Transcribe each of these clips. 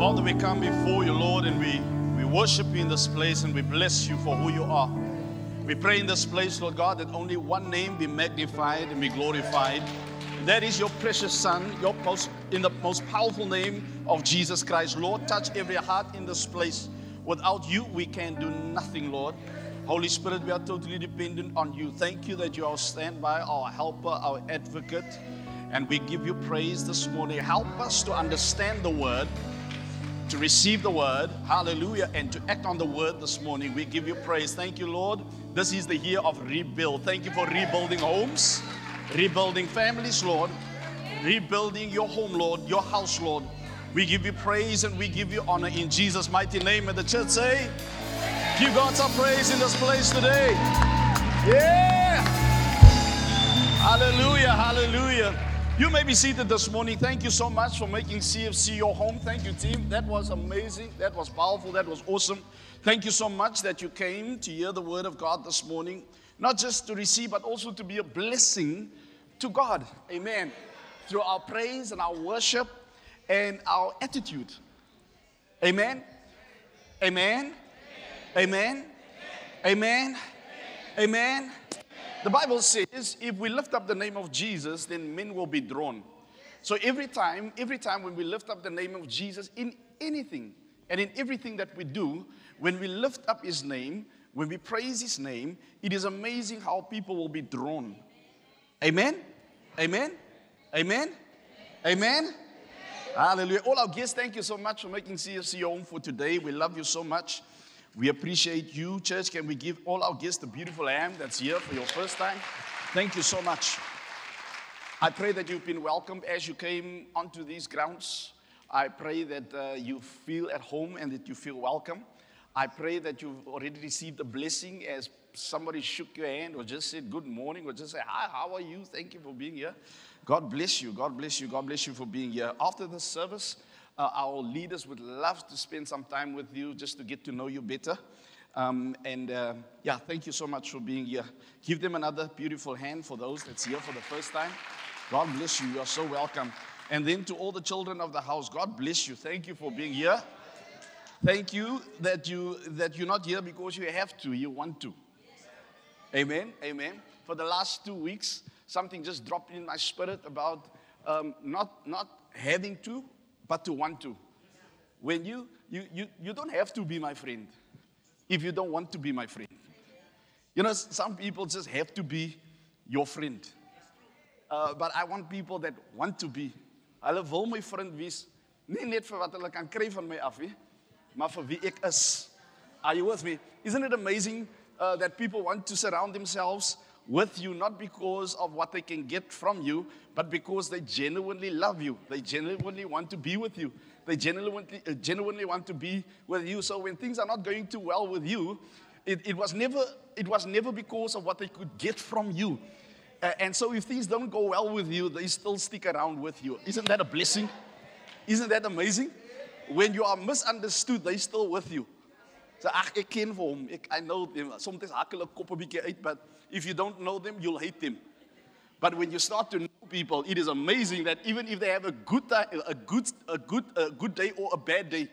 Father, we come before you, Lord, and we, we worship you in this place and we bless you for who you are. We pray in this place, Lord God, that only one name be magnified and be glorified. That is your precious Son, your most in the most powerful name of Jesus Christ. Lord, touch every heart in this place. Without you, we can do nothing, Lord. Holy Spirit, we are totally dependent on you. Thank you that you are standby, our helper, our advocate. And we give you praise this morning. Help us to understand the word, to receive the word, hallelujah, and to act on the word this morning. We give you praise. Thank you, Lord. This is the year of rebuild. Thank you for rebuilding homes, rebuilding families, Lord, rebuilding your home, Lord, your house, Lord. We give you praise and we give you honor in Jesus' mighty name. And the church say, Give God some praise in this place today. Yeah. Hallelujah, hallelujah. You may be seated this morning. Thank you so much for making CFC your home. Thank you, team. That was amazing. That was powerful. That was awesome. Thank you so much that you came to hear the word of God this morning. Not just to receive, but also to be a blessing to God. Amen. Through our praise and our worship and our attitude. Amen. Amen. Amen. Amen. Amen. The Bible says if we lift up the name of Jesus, then men will be drawn. So every time, every time when we lift up the name of Jesus in anything and in everything that we do, when we lift up his name, when we praise his name, it is amazing how people will be drawn. Amen. Amen. Amen. Amen. Hallelujah. All our guests, thank you so much for making CFC your home for today. We love you so much. We appreciate you, church. Can we give all our guests a beautiful hand that's here for your first time? Thank you so much. I pray that you've been welcomed as you came onto these grounds. I pray that uh, you feel at home and that you feel welcome. I pray that you've already received a blessing as somebody shook your hand or just said good morning or just said, Hi, how are you? Thank you for being here. God bless you. God bless you. God bless you for being here. After the service, uh, our leaders would love to spend some time with you just to get to know you better. Um, and uh, yeah, thank you so much for being here. Give them another beautiful hand for those that's here for the first time. God bless you. You are so welcome. And then to all the children of the house, God bless you. Thank you for being here. Thank you that you that you're not here because you have to, you want to. Amen. Amen. For the last two weeks, something just dropped in my spirit about um, not not having to, but to want to. When you, you, you, you don't have to be my friend if you don't want to be my friend. You know, some people just have to be your friend. Uh, but I want people that want to be. Hulle wil my vriend wees, nie net vir wat hulle kan kry van my af nie, maar vir wie ek is. Are you with me? Isn't it amazing uh, that people want to surround themselves with you not because of what they can get from you, but because they genuinely love you. They genuinely want to be with you. They genuinely, uh, genuinely want to be with you. So when things are not going too well with you, it, it, was, never, it was never because of what they could get from you. Uh, and so if things don't go well with you, they still stick around with you. Isn't that a blessing? Isn't that amazing? When you are misunderstood, they still with you. So ek. Ek I know them. Soms hak hulle kop 'n bietjie uit, but if you don't know them, you'll hate them. But when you start to know people, it is amazing that even if they have a good, a good, a good, a good day or a bad day,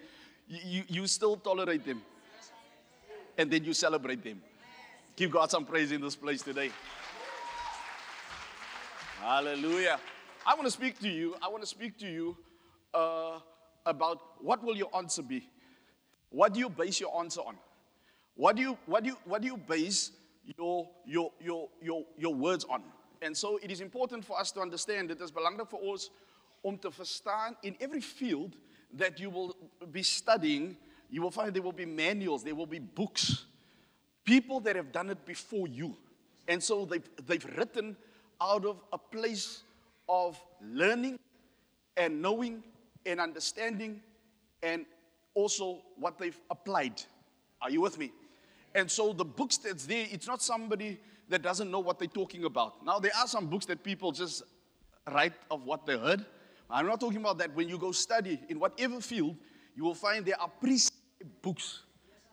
you, you still tolerate them. And then you celebrate them. Give God some praise in this place today. Hallelujah. I want to speak to you. I want to speak to you uh, about what will your answer be? What do you base your answer on? What do you, what do you, what do you base your, your, your, your, your words on. And so it is important for us to understand that is belangrijk voor ons om te verstaan in every field that you will be studying, you will find there will be manuals, there will be books, people that have done it before you. And so they've, they've written out of a place of learning and knowing and understanding and also what they've applied. Are you with me? And so the books that's there, it's not somebody that doesn't know what they're talking about. Now, there are some books that people just write of what they heard. I'm not talking about that. When you go study in whatever field, you will find there are prescribed books.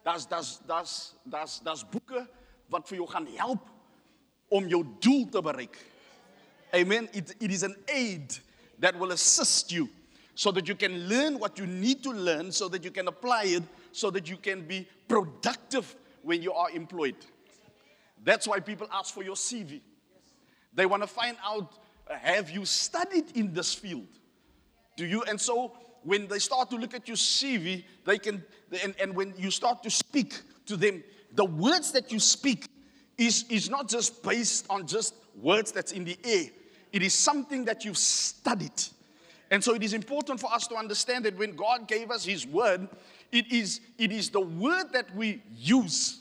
Daar's daar's daar's daar's daar's boeke wat vir jou gaan help om jou doel te bereik. Amen. It, it is an aid that will assist you so that you can learn what you need to learn, so that you can apply it, so that you can be productive when you are employed. That's why people ask for your CV. They want to find out uh, have you studied in this field? Do you? And so when they start to look at your CV, they can, and, and when you start to speak to them, the words that you speak is, is not just based on just words that's in the air, it is something that you've studied. And so it is important for us to understand that when God gave us His word, it is, it is the word that we use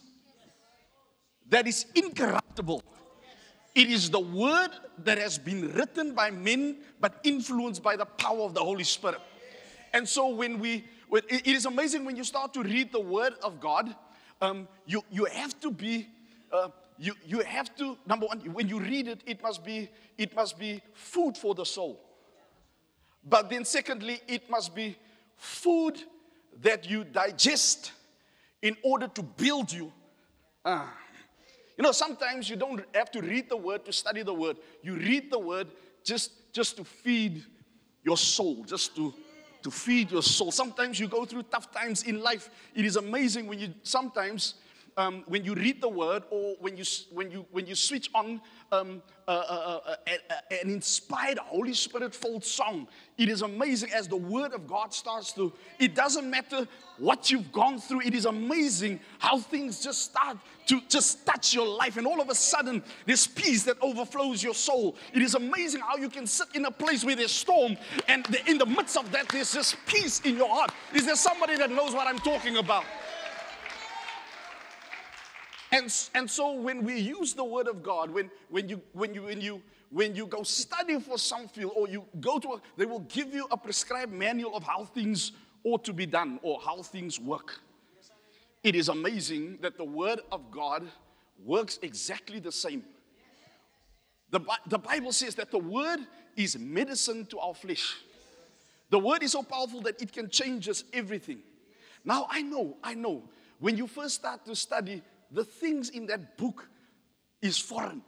that is incorruptible. It is the word that has been written by men but influenced by the power of the Holy Spirit. And so when we, it is amazing when you start to read the word of God, um, you, you have to be, uh, you, you have to, number one, when you read it, it must be, it must be food for the soul. But then secondly, it must be food that you digest in order to build you. Uh, you know, sometimes you don't have to read the word to study the word. You read the word just, just to feed your soul, just to, to feed your soul. Sometimes you go through tough times in life. It is amazing when you sometimes um, when you read the word or when you, when you, when you switch on um, uh, uh, uh, an inspired Holy Spirit filled song, it is amazing as the word of God starts to, it doesn't matter what you've gone through, it is amazing how things just start to just touch your life, and all of a sudden, there's peace that overflows your soul. It is amazing how you can sit in a place where there's storm, and in the midst of that, there's just peace in your heart. Is there somebody that knows what I'm talking about? And, and so when we use the word of God, when, when, you, when, you, when, you, when you go study for some field or you go to, a, they will give you a prescribed manual of how things ought to be done or how things work. It is amazing that the word of God works exactly the same. The, the Bible says that the word is medicine to our flesh. The word is so powerful that it can change us everything. Now, I know, I know, when you first start to study, the things in that book is foreign.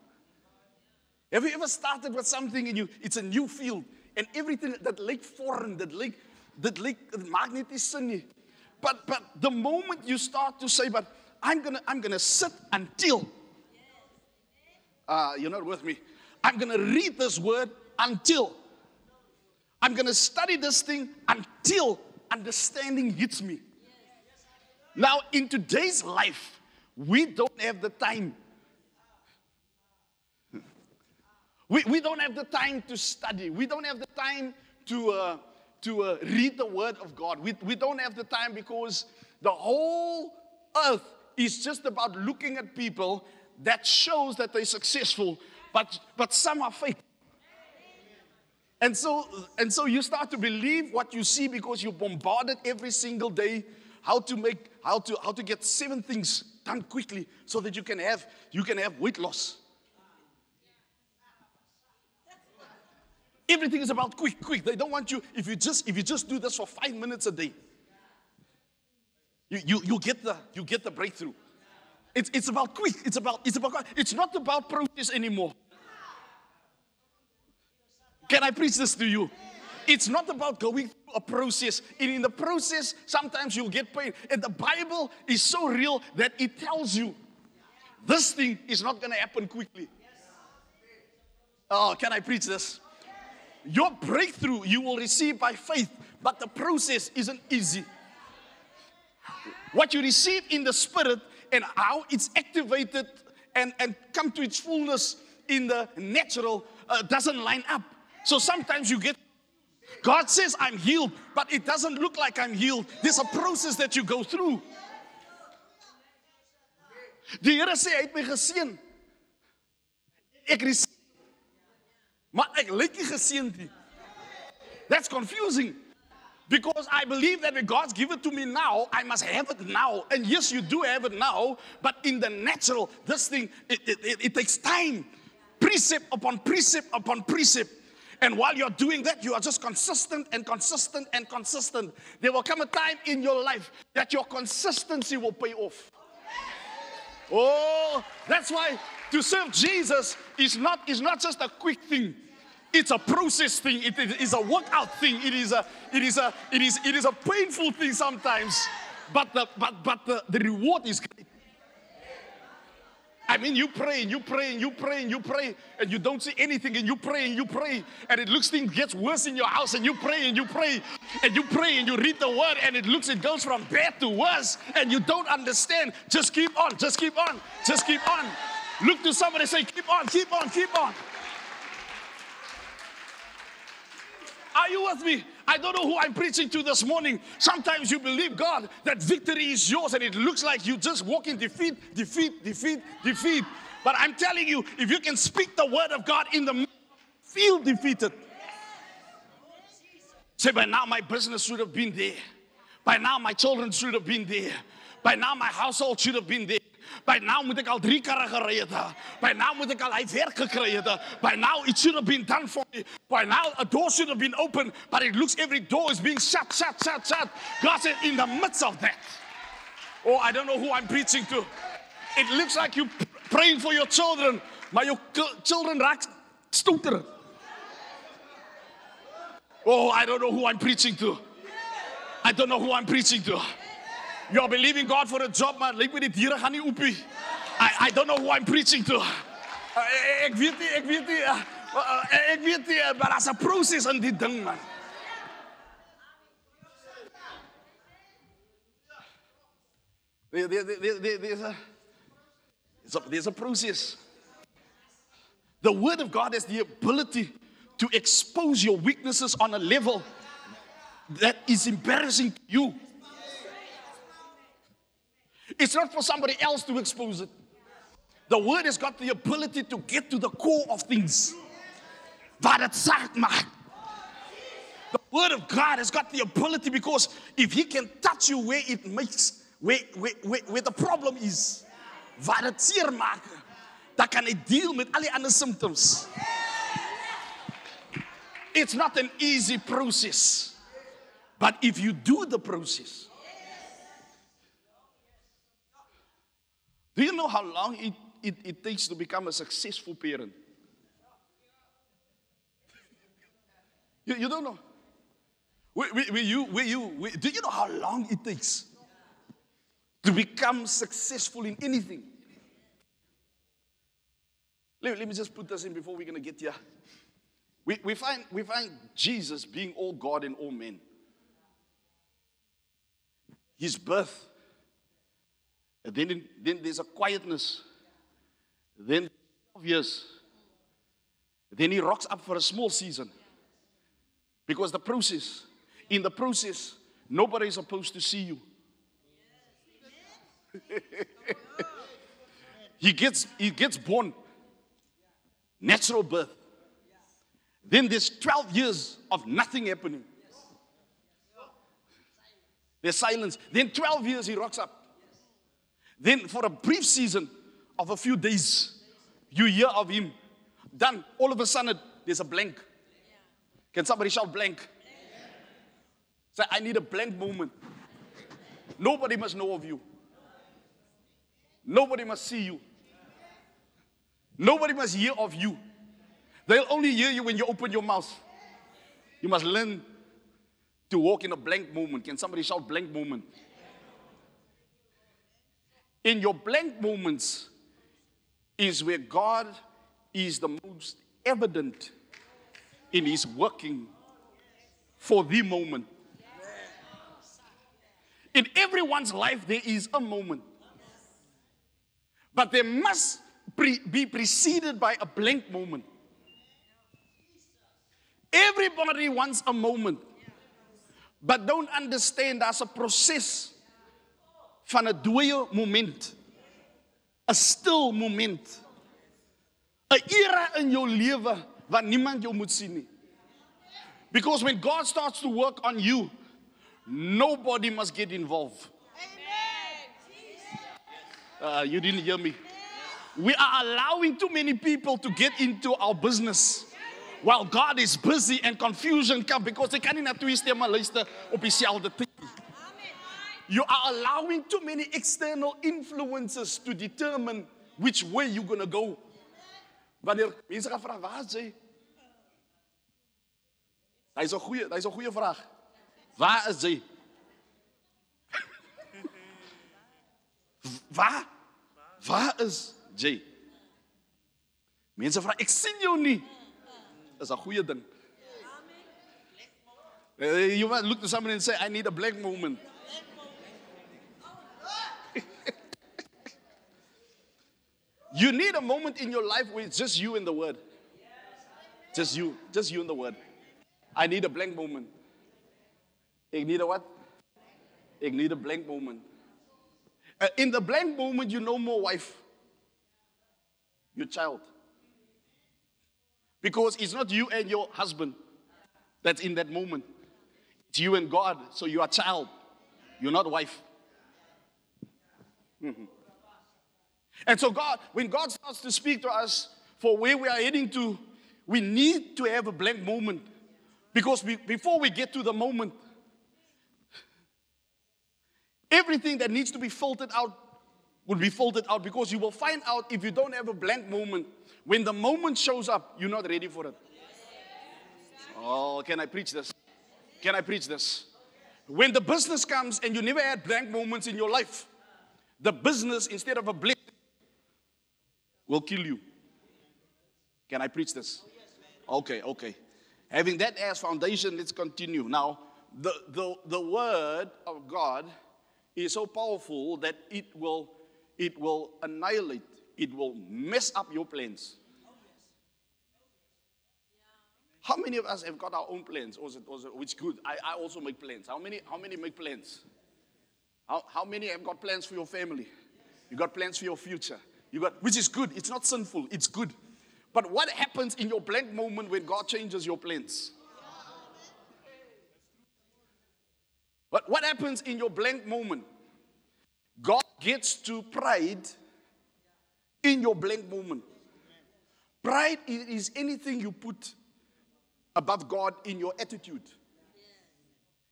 Have you ever started with something and you it's a new field and everything that like foreign, that like that like magnet is sin But but the moment you start to say, but I'm gonna I'm gonna sit until uh, you're not with me. I'm gonna read this word until I'm gonna study this thing until understanding hits me. Now, in today's life, we don't have the time. We, we don't have the time to study. We don't have the time to, uh, to uh, read the Word of God. We, we don't have the time because the whole earth is just about looking at people that shows that they're successful, but, but some are fake. And so, and so you start to believe what you see because you're bombarded every single day how to make, how to, how to get seven things done quickly so that you can have you can have weight loss. Everything is about quick, quick. They don't want you if you just if you just do this for five minutes a day. You you, you get the you get the breakthrough. It's, it's about quick. It's about it's about it's not about process anymore. Can I preach this to you? It's not about going through a process. And in the process, sometimes you'll get pain. And the Bible is so real that it tells you this thing is not going to happen quickly. Oh, can I preach this? Your breakthrough you will receive by faith, but the process isn't easy. What you receive in the spirit and how it's activated and, and come to its fullness in the natural uh, doesn't line up. So sometimes you get God says, I'm healed, but it doesn't look like I'm healed. There's a process that you go through. Die Here sê hy het my geseën. Ek. Maar ek lyk nie geseënd nie. That's confusing. Because I believe that when God's given to me now, I must have it now. And yes, you do have it now, but in the natural, this thing, it, it, it, it takes time. Precept upon precept upon precept. And while you're doing that, you are just consistent and consistent and consistent. There will come a time in your life that your consistency will pay off. Oh, that's why to serve Jesus is not, is not just a quick thing. It's a process thing. It is a workout thing. It is a, it is a, it is, it is a painful thing sometimes. But the, but, but the, the reward is great. I mean, you pray and you pray and you pray and you pray and you don't see anything and you pray and you pray and it looks things gets worse in your house and you pray and you pray and you pray and you read the word and it looks it goes from bad to worse and you don't understand. Just keep on, just keep on, just keep on. Look to somebody and say, keep on, keep on, keep on. Are you with me? I don't know who I'm preaching to this morning. Sometimes you believe God that victory is yours and it looks like you just walk in defeat, defeat, defeat, defeat. But I'm telling you, if you can speak the word of God in the feel defeated. Say, by now my business should have been there. By now my children should have been there. By now my household should have been there. By now moet ek al drie karre gery het. By now moet ek al hy werk gekry het. By now it should have been done for me. By now a door should have been open, but it looks every door is being shut, shut, shut, shut. God said in the midst of that. Oh, I don't know who I'm preaching to. It looks like you praying for your children, maar your children raak stoter. Oh, I don't know who I'm preaching to. I don't know who I'm preaching to. You are believing God for a job, man. Lyk my die deure gaan nie oop nie. I I don't know who I'm preaching to. Uh, ek weet nie, ek weet nie. Uh, uh, ek weet nie, maar daar's 'n proses in die ding, man. There, there, there, there, there's, a, there's, a, there's a process. The Word of God has the ability to expose your weaknesses on a level that is embarrassing to you. It's not for somebody else to expose it. The word has got the ability to get to the core of things. Zacht. The word of God has got the ability because if he can touch you where it makes, where, where, where, where the problem is, waar het zeer maakt, dan kan deal symptoms. It's not an easy process. But if you do the process, Do you know how long it, it, it takes to become a successful parent? you, you don't know. Will, will you, will you, do you know how long it takes to become successful in anything? Let, let me just put this in before we're going to get here. We, we, find, we find Jesus being all God and all men. His birth and then, then there's a quietness. Then 12 years. Then he rocks up for a small season. Because the process, in the process, nobody is supposed to see you. he gets he gets born natural birth then there's 12 years of nothing happening there's silence then 12 years he rocks up then, for a brief season of a few days, you hear of him. Then, all of a sudden, there's a blank. Can somebody shout blank? Say, I need a blank moment. Nobody must know of you. Nobody must see you. Nobody must hear of you. They'll only hear you when you open your mouth. You must learn to walk in a blank moment. Can somebody shout blank moment? In your blank moments is where God is the most evident in His working for the moment. In everyone's life, there is a moment. But there must pre- be preceded by a blank moment. Everybody wants a moment, but don't understand there's a process van 'n dooie moment. 'n Stil moment. 'n Era in jou lewe waar niemand jou moet sien nie. Because when God starts to work on you, nobody must get involved. Uh, you didn't hear me. We are allowing too many people to get into our business while God is busy and confusion come because they kan nie na twee stemme luister op dieselfde tyd. You are allowing too many external influences to determine which way you're going to go. Wanneer mense gaan vra waar is jy? Dis 'n goeie, dis 'n goeie vraag. Waar is jy? Waar? Waar is jy? Mense vra, ek sien jou nie. Dis 'n goeie ding. Uh, you might look to somebody and say, I need a blank moment. You need a moment in your life where it's just you and the word. Just you, just you and the word. I need a blank moment. Ik need a what? Ik need a blank moment. Uh, in the blank moment, you know more wife, your child. Because it's not you and your husband that's in that moment. It's you and God. So you are child. You're not wife. Mm-hmm. And so God, when God starts to speak to us for where we are heading to, we need to have a blank moment. Because we, before we get to the moment, everything that needs to be filtered out will be filtered out because you will find out if you don't have a blank moment, when the moment shows up, you're not ready for it. Oh, can I preach this? Can I preach this? When the business comes and you never had blank moments in your life, the business, instead of a blessing, will kill you. Can I preach this? Okay, okay. Having that as foundation, let's continue. Now, the, the, the word of God is so powerful that it will, it will annihilate, it will mess up your plans. How many of us have got our own plans? Which good? I, I also make plans. How many, how many make plans? How, how many have got plans for your family? You got plans for your future. You got, which is good. It's not sinful. It's good. But what happens in your blank moment when God changes your plans? But what happens in your blank moment? God gets to pride in your blank moment. Pride is anything you put above God in your attitude.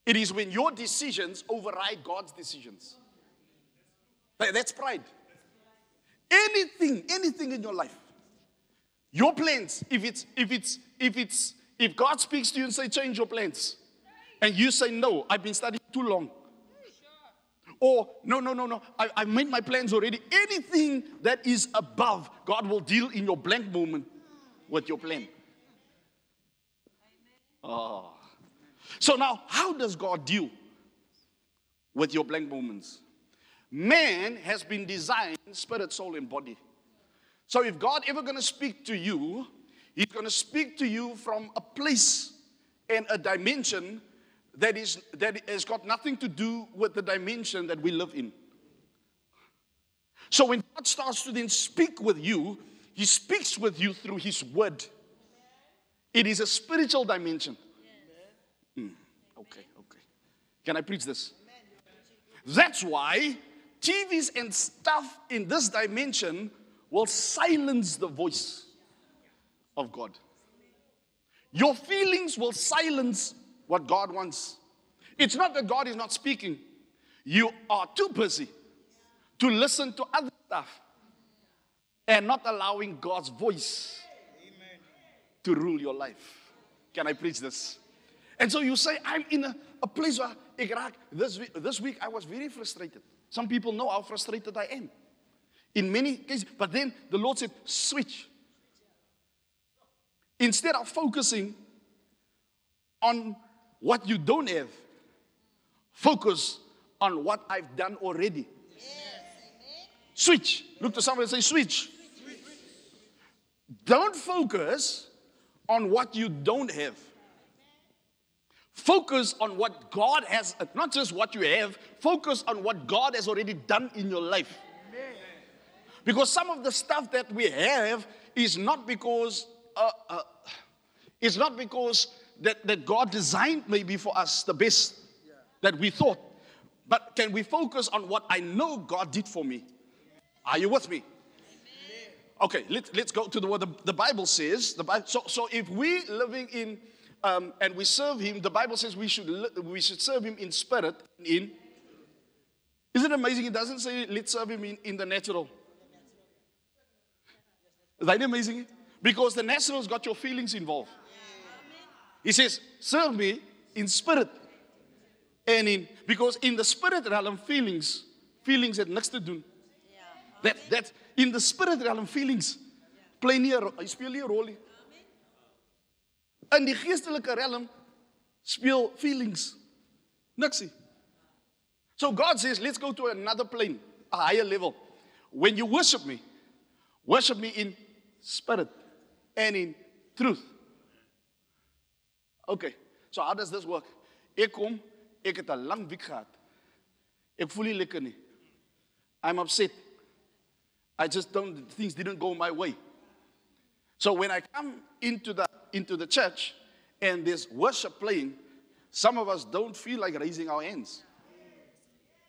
It is when your decisions override God's decisions. That's pride. Anything, anything in your life. Your plans, if it's if it's if it's if God speaks to you and say change your plans, and you say no, I've been studying too long. Or no, no, no, no, I, I made my plans already. Anything that is above, God will deal in your blank moment with your plan. Oh. So now, how does God deal with your blank moments? Man has been designed spirit, soul, and body. So if God ever going to speak to you, He's going to speak to you from a place and a dimension that is that has got nothing to do with the dimension that we live in. So when God starts to then speak with you, He speaks with you through His word. It is a spiritual dimension. Mm, okay, okay. Can I preach this? That's why TVs and stuff in this dimension will silence the voice of God. Your feelings will silence what God wants. It's not that God is not speaking, you are too busy to listen to other stuff and not allowing God's voice to rule your life. Can I preach this? And so you say, I'm in a, a place where this week, this week I was very frustrated. Some people know how frustrated I am. In many cases, but then the Lord said, switch. Instead of focusing on what you don't have, focus on what I've done already. Switch. Look to somebody and say, switch. Don't focus on what you don't have. Focus on what God has, not just what you have, focus on what God has already done in your life. Because some of the stuff that we have is not because uh, uh, it's not because that, that God designed maybe for us the best that we thought. But can we focus on what I know God did for me? Are you with me? Okay, let, let's go to the what the, the Bible says. The Bible, so, so if we living in um, and we serve Him, the Bible says we should we should serve Him in spirit. In isn't it amazing? It doesn't say let's serve Him in, in the natural. Is that amazing? Because the natural's got your feelings involved. He says, serve me in spirit. And in because in the spirit realm, feelings, feelings het niks te doen. That that in the spirit realm, feelings play nie 'n speel nie 'n rol nie. In die geestelike realm speel feelings niks nie. So God says, let's go to another plane, a higher level. When you worship me, worship me in spirit and in truth. Okay, so how does this work? Ek kom, ek het 'n lang week gehad. Ek voel nie lekker nie. I'm upset. I just don't things didn't go my way. So when I come into the into the church and there's worship playing, some of us don't feel like raising our hands.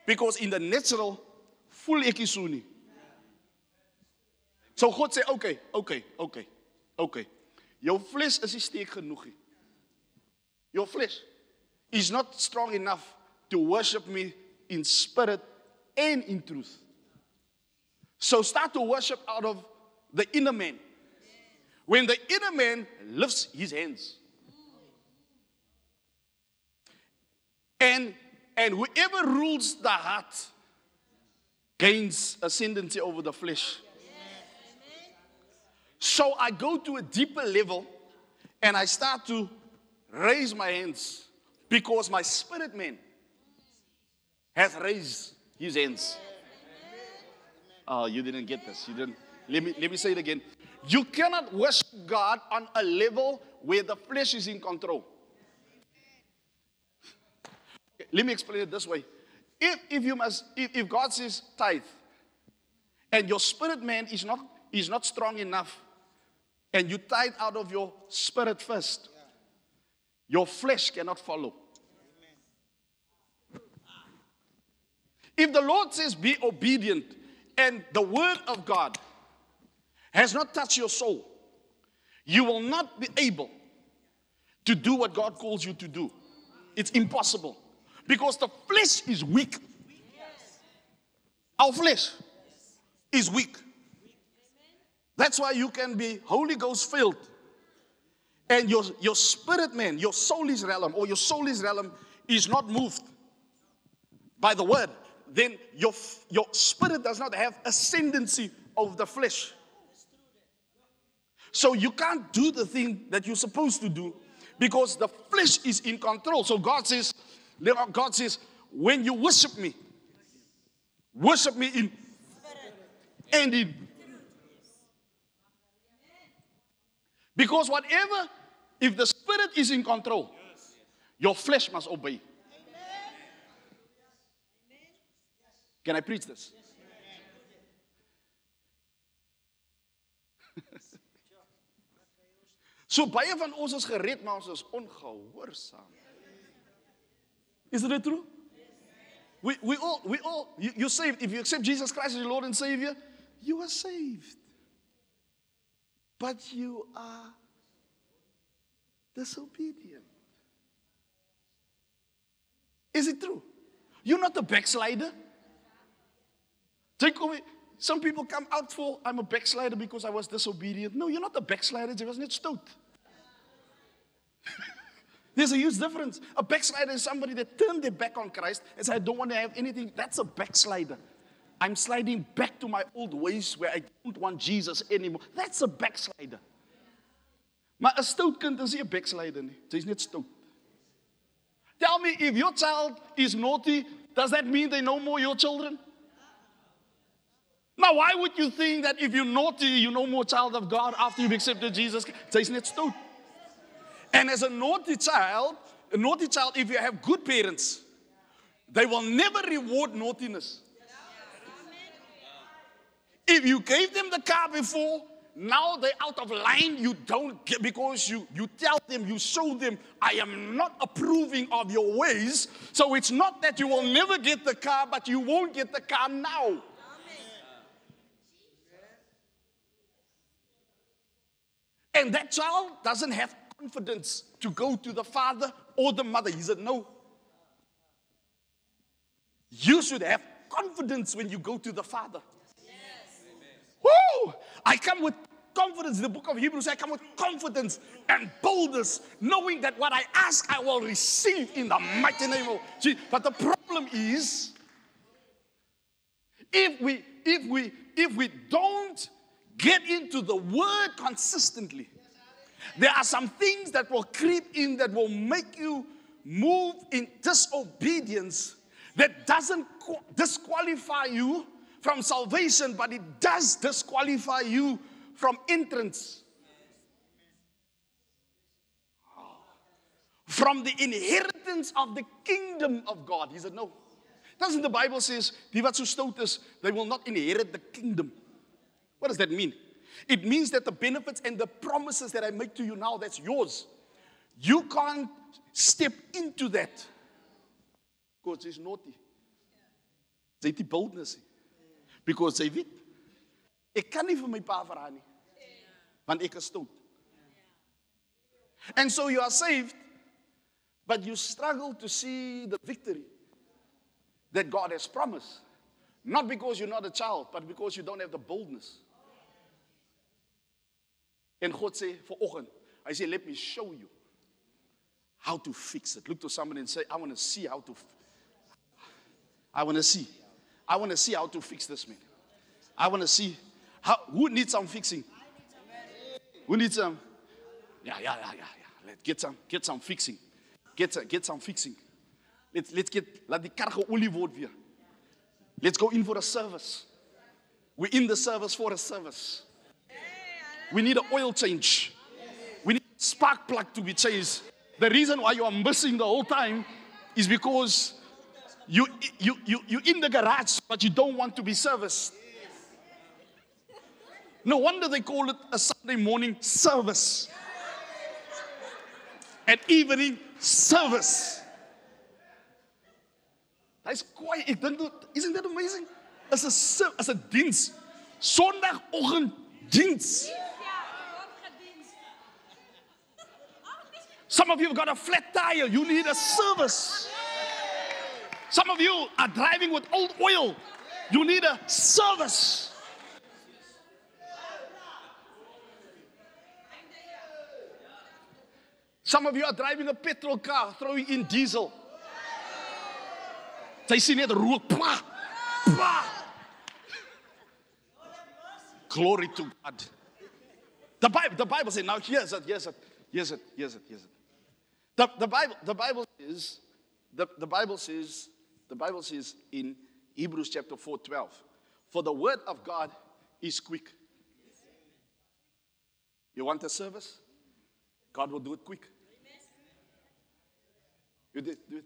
Because in the natural, full ek nie so God sê, "Okay, okay, okay. Okay. Jou vlees is nie genoeg. Your flesh is not strong enough to worship me in spirit and in truth. So start to worship out of the inner man. When the inner man lifts his hands. And and whoever rules the heart gains ascendancy over the flesh. So I go to a deeper level and I start to raise my hands because my spirit man has raised his hands. Oh, you didn't get this. You didn't. Let me, let me say it again. You cannot worship God on a level where the flesh is in control. Okay, Let me explain it this way. If, if you must, if, if God says tithe, and your spirit man is not, is not strong enough, and you tithe out of your spirit first, your flesh cannot follow. If the Lord says be obedient, and the word of God has not touched your soul, you will not be able to do what God calls you to do. It's impossible because the flesh is weak. Our flesh is weak. That's why you can be Holy Ghost filled. And your, your spirit man, your soul is realm, or your soul is realm, is not moved by the word. Then your, your spirit does not have ascendancy over the flesh. So you can't do the thing that you're supposed to do because the flesh is in control. So God says, God says, when you worship me, worship me in and in. Because whatever, if the spirit is in control, your flesh must obey. Can I preach this? So baie van ons is gered, maar ons is ongehoorsaam. Is it true? We, we all, we all, you, you're saved. If you accept Jesus Christ as your Lord and Savior, you are saved. But you are disobedient. Is it true? You're not a backslider. Take away. Some people come out for, I'm a backslider because I was disobedient. No, you're not a backslider, jy was net stout. There's a huge difference. A backslider is somebody that turned their back on Christ and said, I don't want to have anything. That's a backslider. I'm sliding back to my old ways where I don't want Jesus anymore. That's a backslider. Maar 'n stout kind is nie 'n backslider nie. Jy's net stout. Tell me if your child is naughty, does that mean they no more your children? Now, why would you think that if you're naughty, you're no more child of God after you've accepted Jesus? Jy's net stout. And as a naughty child, a naughty child, if you have good parents, they will never reward naughtiness. If you gave them the car before, now they're out of line, you don't get because you, you tell them, you show them, I am not approving of your ways. So it's not that you will never get the car, but you won't get the car now. And that child doesn't have confidence to go to the father or the mother. He said, No. You should have confidence when you go to the father. Woo! I come with confidence. The book of Hebrews, I come with confidence and boldness, knowing that what I ask, I will receive in the mighty name of Jesus. But the problem is, if we if we if we don't get into the word consistently, there are some things that will creep in that will make you move in disobedience that doesn't disqualify you from salvation, but it does disqualify you from entrance. From the inheritance of the kingdom of God. He said, No. Doesn't the Bible says, they will not inherit the kingdom. What does that mean? It means that the benefits and the promises that I make to you now, that's yours. You can't step into that because it's naughty. Sy het boldness because sy weet ek kan nie vir my pa vra nie want ek. And so you are saved but you struggle to see the victory that God has promised. Not because you're not a child, but because you don't have the boldness. En God sê vir oggend, hy sê let me show you how to fix it. Look to somebody and say I want to see how to I want to see. I want to see how to fix this man. I want to see how who needs some fixing? Who needs some? Yeah, yeah, yeah, yeah, yeah. Let's get some get some fixing. Get get some fixing. Let's let's get laat die kar geolie word weer. Let's go in for a service. We're in the service for a service. We need an oil change. We need a spark plug to be changed. The reason why you are missing the whole time is because you you you you in the garage, but you don't want to be serviced. No wonder they call it a Sunday morning service. An evening service. Kwaai. Ek dink isn't that amazing? as 'n as diens. Sondagoggend diens. Some of you have got a flat tire. You need a service. Some of you are driving with old oil. You need a service. Some of you are driving a petrol car, throwing in diesel. Sy sien net rook. Glory to God. The Bible, the Bible says, now here's it, here's it, here's it, here's it, here's it. The, the Bible, the Bible says, the, the Bible says, the Bible says in Hebrews chapter 4, 12, for the word of God is quick. You want a service? God will do it quick. You did, do it.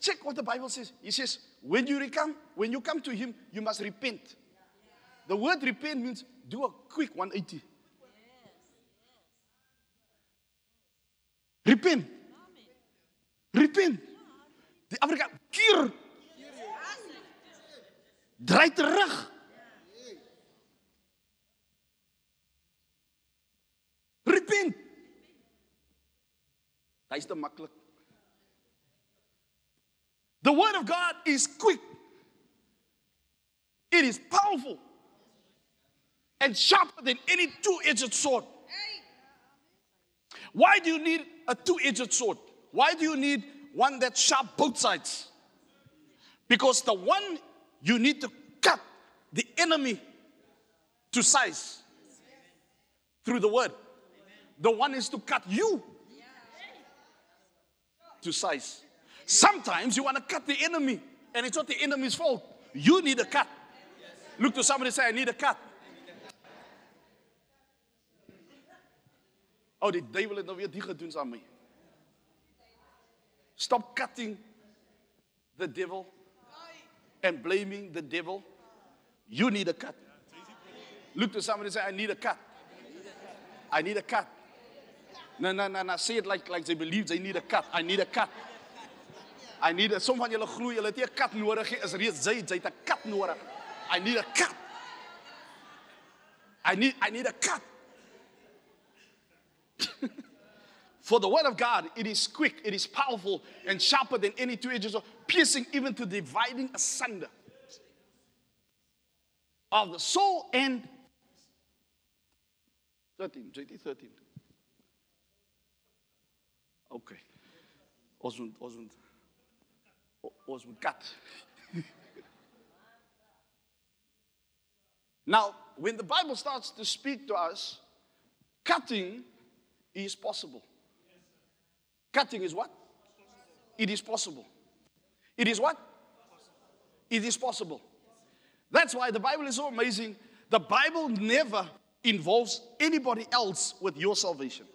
Check what the Bible says. He says, when you come, when you come to him, you must repent. The word repent means do a quick 180. Repent. Repent. Die Afrika keer. Draai terug. Repent. Hy's te maklik. The word of God is quick. It is powerful and sharper than any two-edged sword. Why do you need a two-edged sword? Why do you need one that's sharp both sides? Because the one you need to cut the enemy to size through the word. The one is to cut you to size. Sometimes you want to cut the enemy, and it's not the enemy's fault. You need a cut. Look to somebody say, I need a cut. Oh, die duiwel het nou weer die gedoen aan my. Stop cutting the devil and blaming the devil. You need a cut. Look to somebody and say, I need a cut. I need a cut. No, no, no, no. Say it like, like they believe they need a cut. I need a cut. I need a, som van julle glo julle het nie 'n kat nodig nie, is reeds jy, jy het 'n kat nodig. I need a cut. I need I need a cut. For the word of God, it is quick, it is powerful, and sharper than any two edges, of piercing even to dividing asunder of the soul and 13, 2013. Okay. Ons moet ons moet ons moet cut. now, when the Bible starts to speak to us, cutting is possible. Cutting is what? It is possible. It is what? It is possible. That's why the Bible is so amazing. The Bible never involves anybody else with your salvation.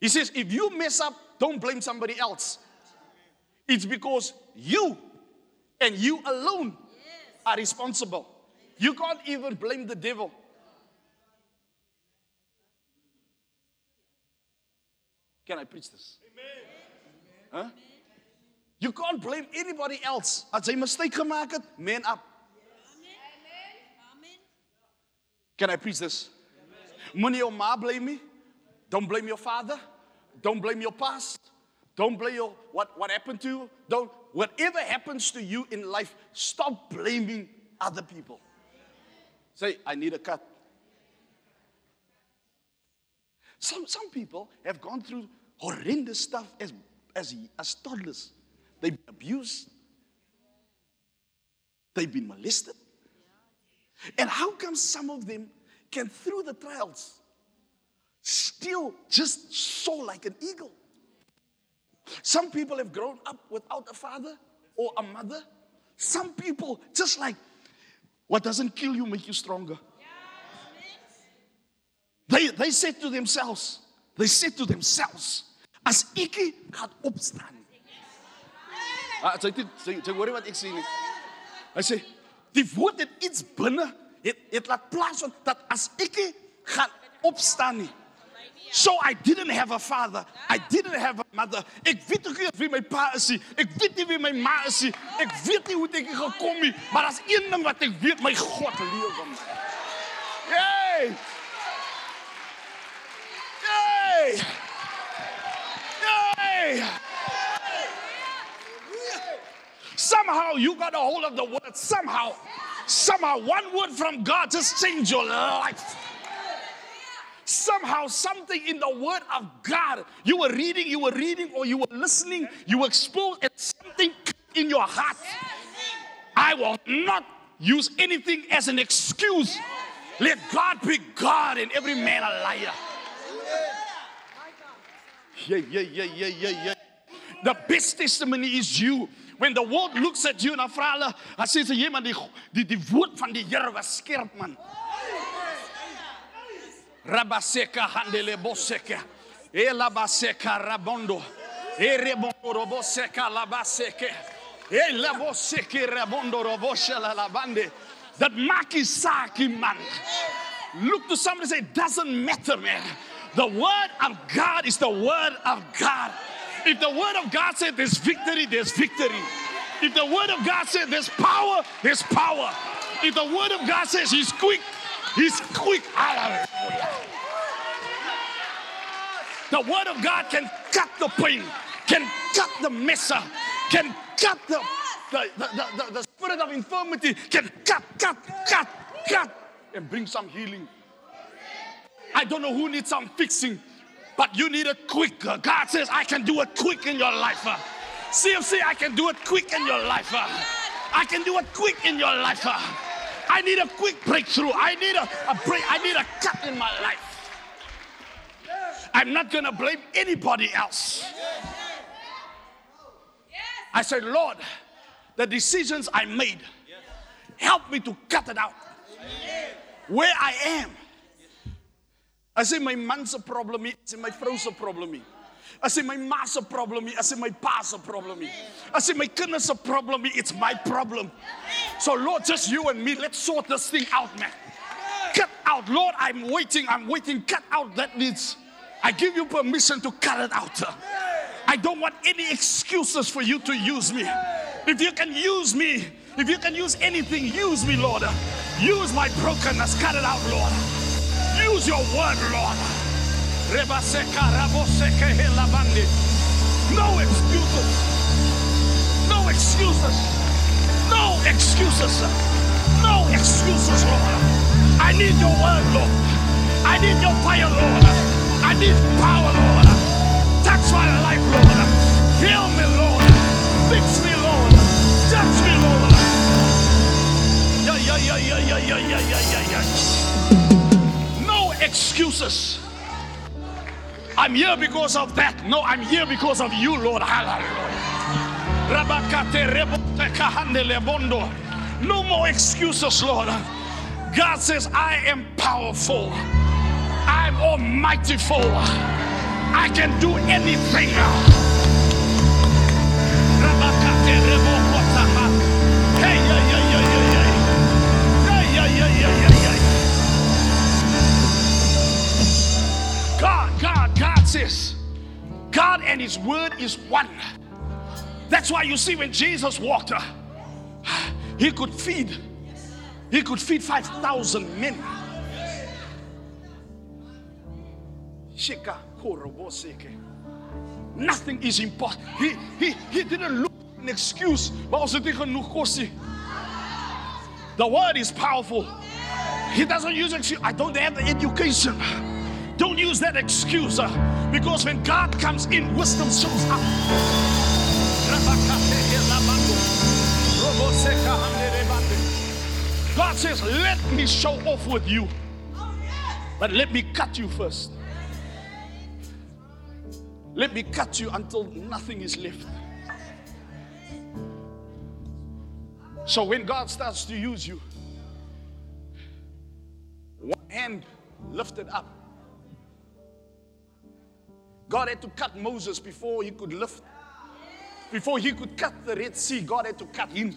He says, if you mess up, don't blame somebody else. It's because you and you alone are responsible. You can't even blame the devil. Can I preach this? Huh? You can't blame anybody else. As jy mistake gemaak het, man up. Can I preach this? Money jou ma blame me. Don't blame your father. Don't blame your past. Don't blame your what, what happened to you. Don't whatever happens to you in life, stop blaming other people. Say, I need a cut. Some, some people have gone through horrendous stuff as, as, as toddlers. They've been abused. They've been molested. And how come some of them can, through the trials, still just soar like an eagle? Some people have grown up without a father or a mother. Some people, just like what doesn't kill you, make you stronger. They, they said to themselves, they said to themselves, as ek gaan opstaan. Ah, sy het sy, sy hoor wat ek sê nie. Hy sê die woord het iets binne het het laat plaasvind dat as ek gaan opstaan nie. So I didn't have a father. I didn't have a mother. Ek weet nie wie my pa is nie. Ek weet nie wie my ma is nie. Ek weet nie hoe ek hier gekom het, maar as een ding wat ek weet, my God lewe my. Yay! Yay! Somehow you got a hold of the word. Somehow, somehow, one word from God just changed your life. Somehow, something in the word of God, you were reading, you were reading, or you were listening, you were exposed, and something in your heart. I will not use anything as an excuse. Let God be God and every man a liar. Yeah, yeah, yeah, yeah, yeah, yeah. The best testimony is you. When the world looks at you en dan vra hulle, dan sê sy, "Jy man, die die die woord van die Here was skerp man." Rabaseka handele boseka. Eh, Ela baseka rabondo. Eh, Ere bondo roboseka labaseke. Eh, Ela boseke rabondo robosha la labande. That maki saki man. Look to somebody say, It doesn't matter, man. The word of God is the word of God. If the word of God said there's victory, there's victory. If the word of God said there's power, there's power. If the word of God says he's quick, he's quick. The word of God can cut the pain, can cut the messer, can cut the, the, the, the, the spirit of infirmity, can cut, cut, cut, cut, and bring some healing. I don't know who needs some fixing, but you need it quick. God says, I can do it quick in your life. CFC, I can do it quick in your life. I can do it quick in your life. I need a quick breakthrough. I need a, a break. I need a cut in my life. I'm not going to blame anybody else. I said, Lord, the decisions I made, help me to cut it out. Where I am. I say my man's a problem, I say my vrouw's a problem. I say my ma's a problem, I say my pa's a problem. I say my kinders a problem, it's my problem. So Lord, just you and me, let's sort this thing out, man. Cut out, Lord, I'm waiting, I'm waiting, cut out that needs. I give you permission to cut it out. I don't want any excuses for you to use me. If you can use me, if you can use anything, use me, Lord. Use my brokenness, cut it out, Lord. Use your word, Lord. No excuses. No excuses. No excuses. No excuses, Lord. I need your word, Lord. I need your fire, Lord. I need power, Lord. Touch my life, Lord. Heal me, Lord. Fix me, Lord. Touch me, Lord. Yeah, yeah, yeah, yeah, yeah, yeah, yeah, yeah, yeah. Excuses. I'm here because of that. No, I'm here because of you, Lord. Hallelujah. No more excuses, Lord. God says, I am powerful. I'm almightyful. I can do anything. And His Word is one. That's why you see when Jesus walked, uh, He could feed he could feed 5,000 men. Shika Nothing is impossible. He, he, he didn't look an excuse. The word is powerful. He doesn't use excuse. I don't have the education. Don't use that excuse uh, because when God comes in, wisdom shows up. God says, Let me show off with you. But let me cut you first. Let me cut you until nothing is left. So when God starts to use you, one hand lifted up. God had to cut Moses before he could lift, before he could cut the Red Sea, God had to cut him.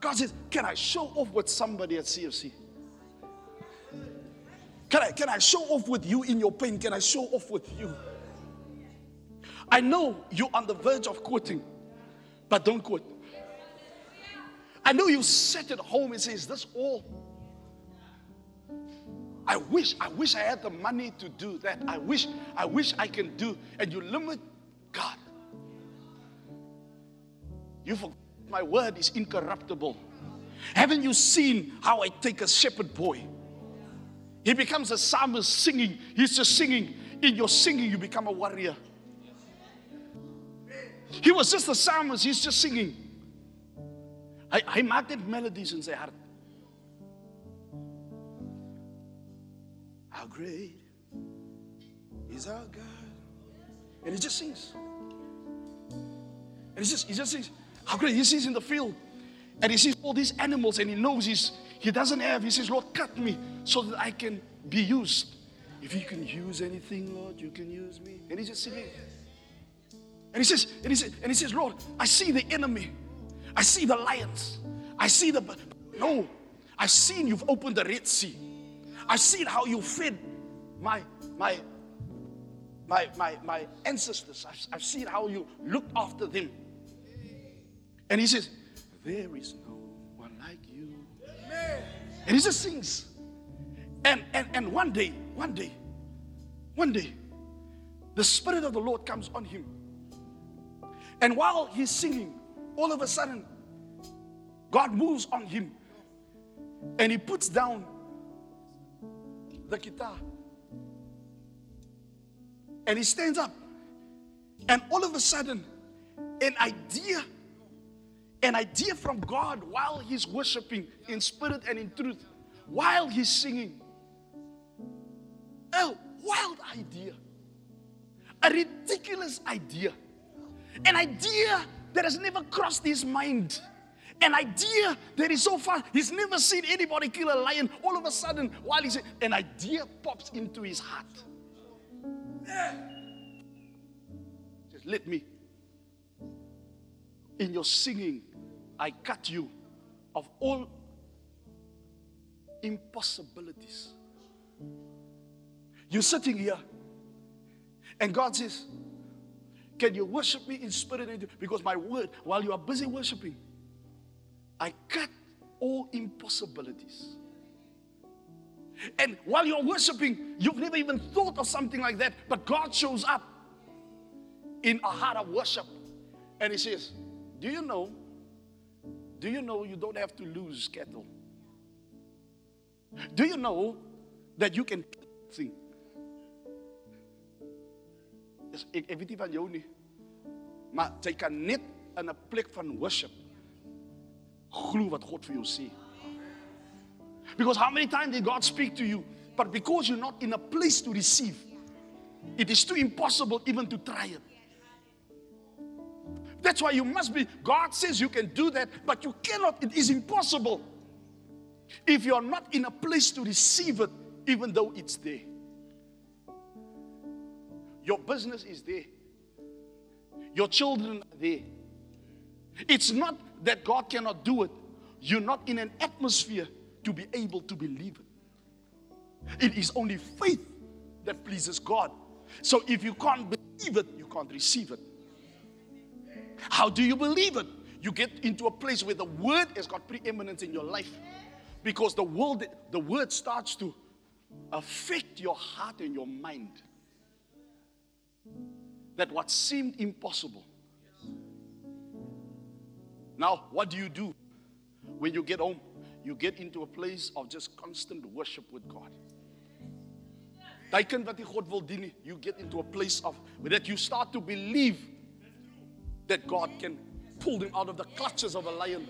God says, Can I show off with somebody at CFC? Can I, can I show off with you in your pain? Can I show off with you? I know you're on the verge of quitting, but don't quit. I know you sit at home and say, Is This all. I wish, I wish I had the money to do that. I wish, I wish I can do. And you limit God. You forget my word is incorruptible. Haven't you seen how I take a shepherd boy? He becomes a psalmist singing. He's just singing. In your singing, you become a warrior. He was just a psalmist. He's just singing. Hy hy maak net melodies in sy hart. How great is our God. And he just sings. And he just he just sings. How great he sees in the field. And he sees all these animals and he knows he's, he doesn't have. He says, Lord, cut me so that I can be used. If you can use anything, Lord, you can use me. And he's just sitting. And he says, and he says, and he says, Lord, I see the enemy. I see the lions. I see the no. I've seen you've opened the Red Sea. I've seen how you fed my my my my, my ancestors. I've, I've seen how you looked after them. And he says, There is no one like you. Amen. And he just sings. And, and, and one day, one day, one day, the Spirit of the Lord comes on him. And while he's singing, all of a sudden, God moves on him and he puts down the guitar. And he stands up. And all of a sudden, an idea an idea from God while he's worshiping in spirit and in truth, while he's singing. A wild idea, a ridiculous idea, an idea that has never crossed his mind. An idea that is so far, he's never seen anybody kill a lion. All of a sudden, while he's an idea pops into his heart. Just let me, in your singing, I cut you of all impossibilities. You're sitting here, and God says, Can you worship me in spirit and Because my word, while you are busy worshiping, I cut all impossibilities. And while you're worshiping, you've never even thought of something like that, but God shows up in a heart of worship and He says, Do you know? Do you know you don't have to lose cattle? Do you know that you can sing? Ek ek weet nie van jou nie. Maar jy kan net in 'n plek van worship glo wat God vir jou sê. Because how many times did God speak to you? But because you're not in a place to receive, it is too impossible even to try it. That's why you must be. God says you can do that, but you cannot. It is impossible. If you are not in a place to receive it, even though it's there. Your business is there. Your children are there. It's not that God cannot do it. You're not in an atmosphere to be able to believe it. It is only faith that pleases God. So if you can't believe it, you can't receive it. How do you believe it? You get into a place where the word has got preeminence in your life. Because the world, the word starts to affect your heart and your mind. That what seemed impossible. Now, what do you do when you get home? You get into a place of just constant worship with God. You get into a place of that you start to believe that God can pull them out of the clutches of a lion.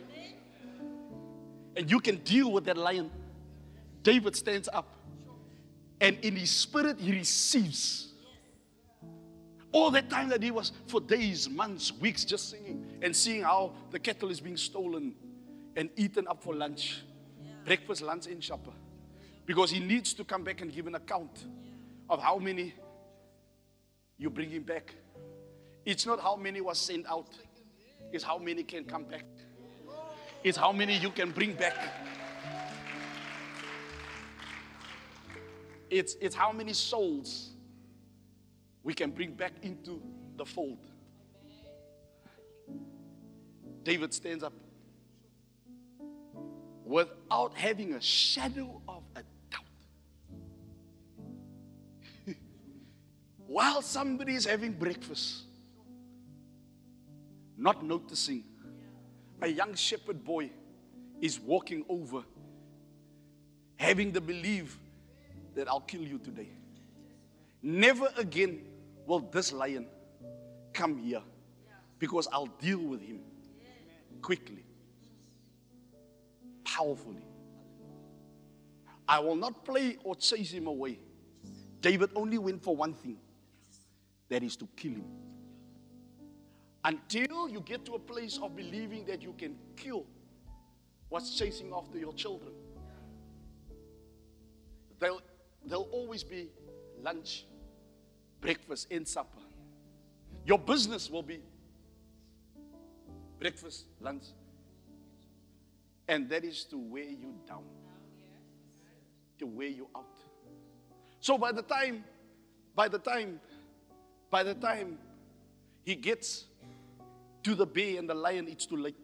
And you can deal with that lion. David stands up, and in his spirit, he receives. All that time that he was for days, months, weeks just singing and seeing how the cattle is being stolen and eaten up for lunch, breakfast, lunch, and supper. Because he needs to come back and give an account of how many you bring him back. It's not how many was sent out, it's how many can come back. It's how many you can bring back. It's, it's how many souls we can bring back into the fold. David stands up without having a shadow of a doubt. While somebody is having breakfast, not noticing a young shepherd boy is walking over, having the belief that I'll kill you today. Never again will this lion come here because I'll deal with him quickly, powerfully. I will not play or chase him away. David only went for one thing that is to kill him. Until you get to a place of believing that you can kill what's chasing after your children, there'll, there'll always be lunch, breakfast, and supper. Your business will be breakfast, lunch, and that is to weigh you down, to weigh you out. So by the time, by the time, by the time he gets to the bear and the lion, it's too late.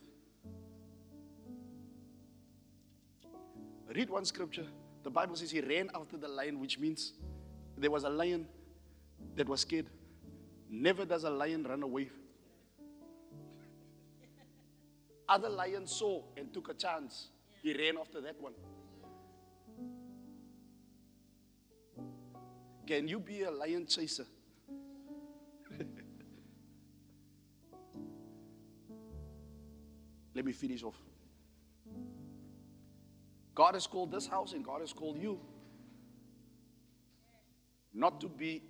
Read one scripture. The Bible says he ran after the lion, which means there was a lion that was scared. Never does a lion run away. Other lions saw and took a chance. He ran after that one. Can you be a lion chaser? Let me finish off. God has called this house and God has called you not to be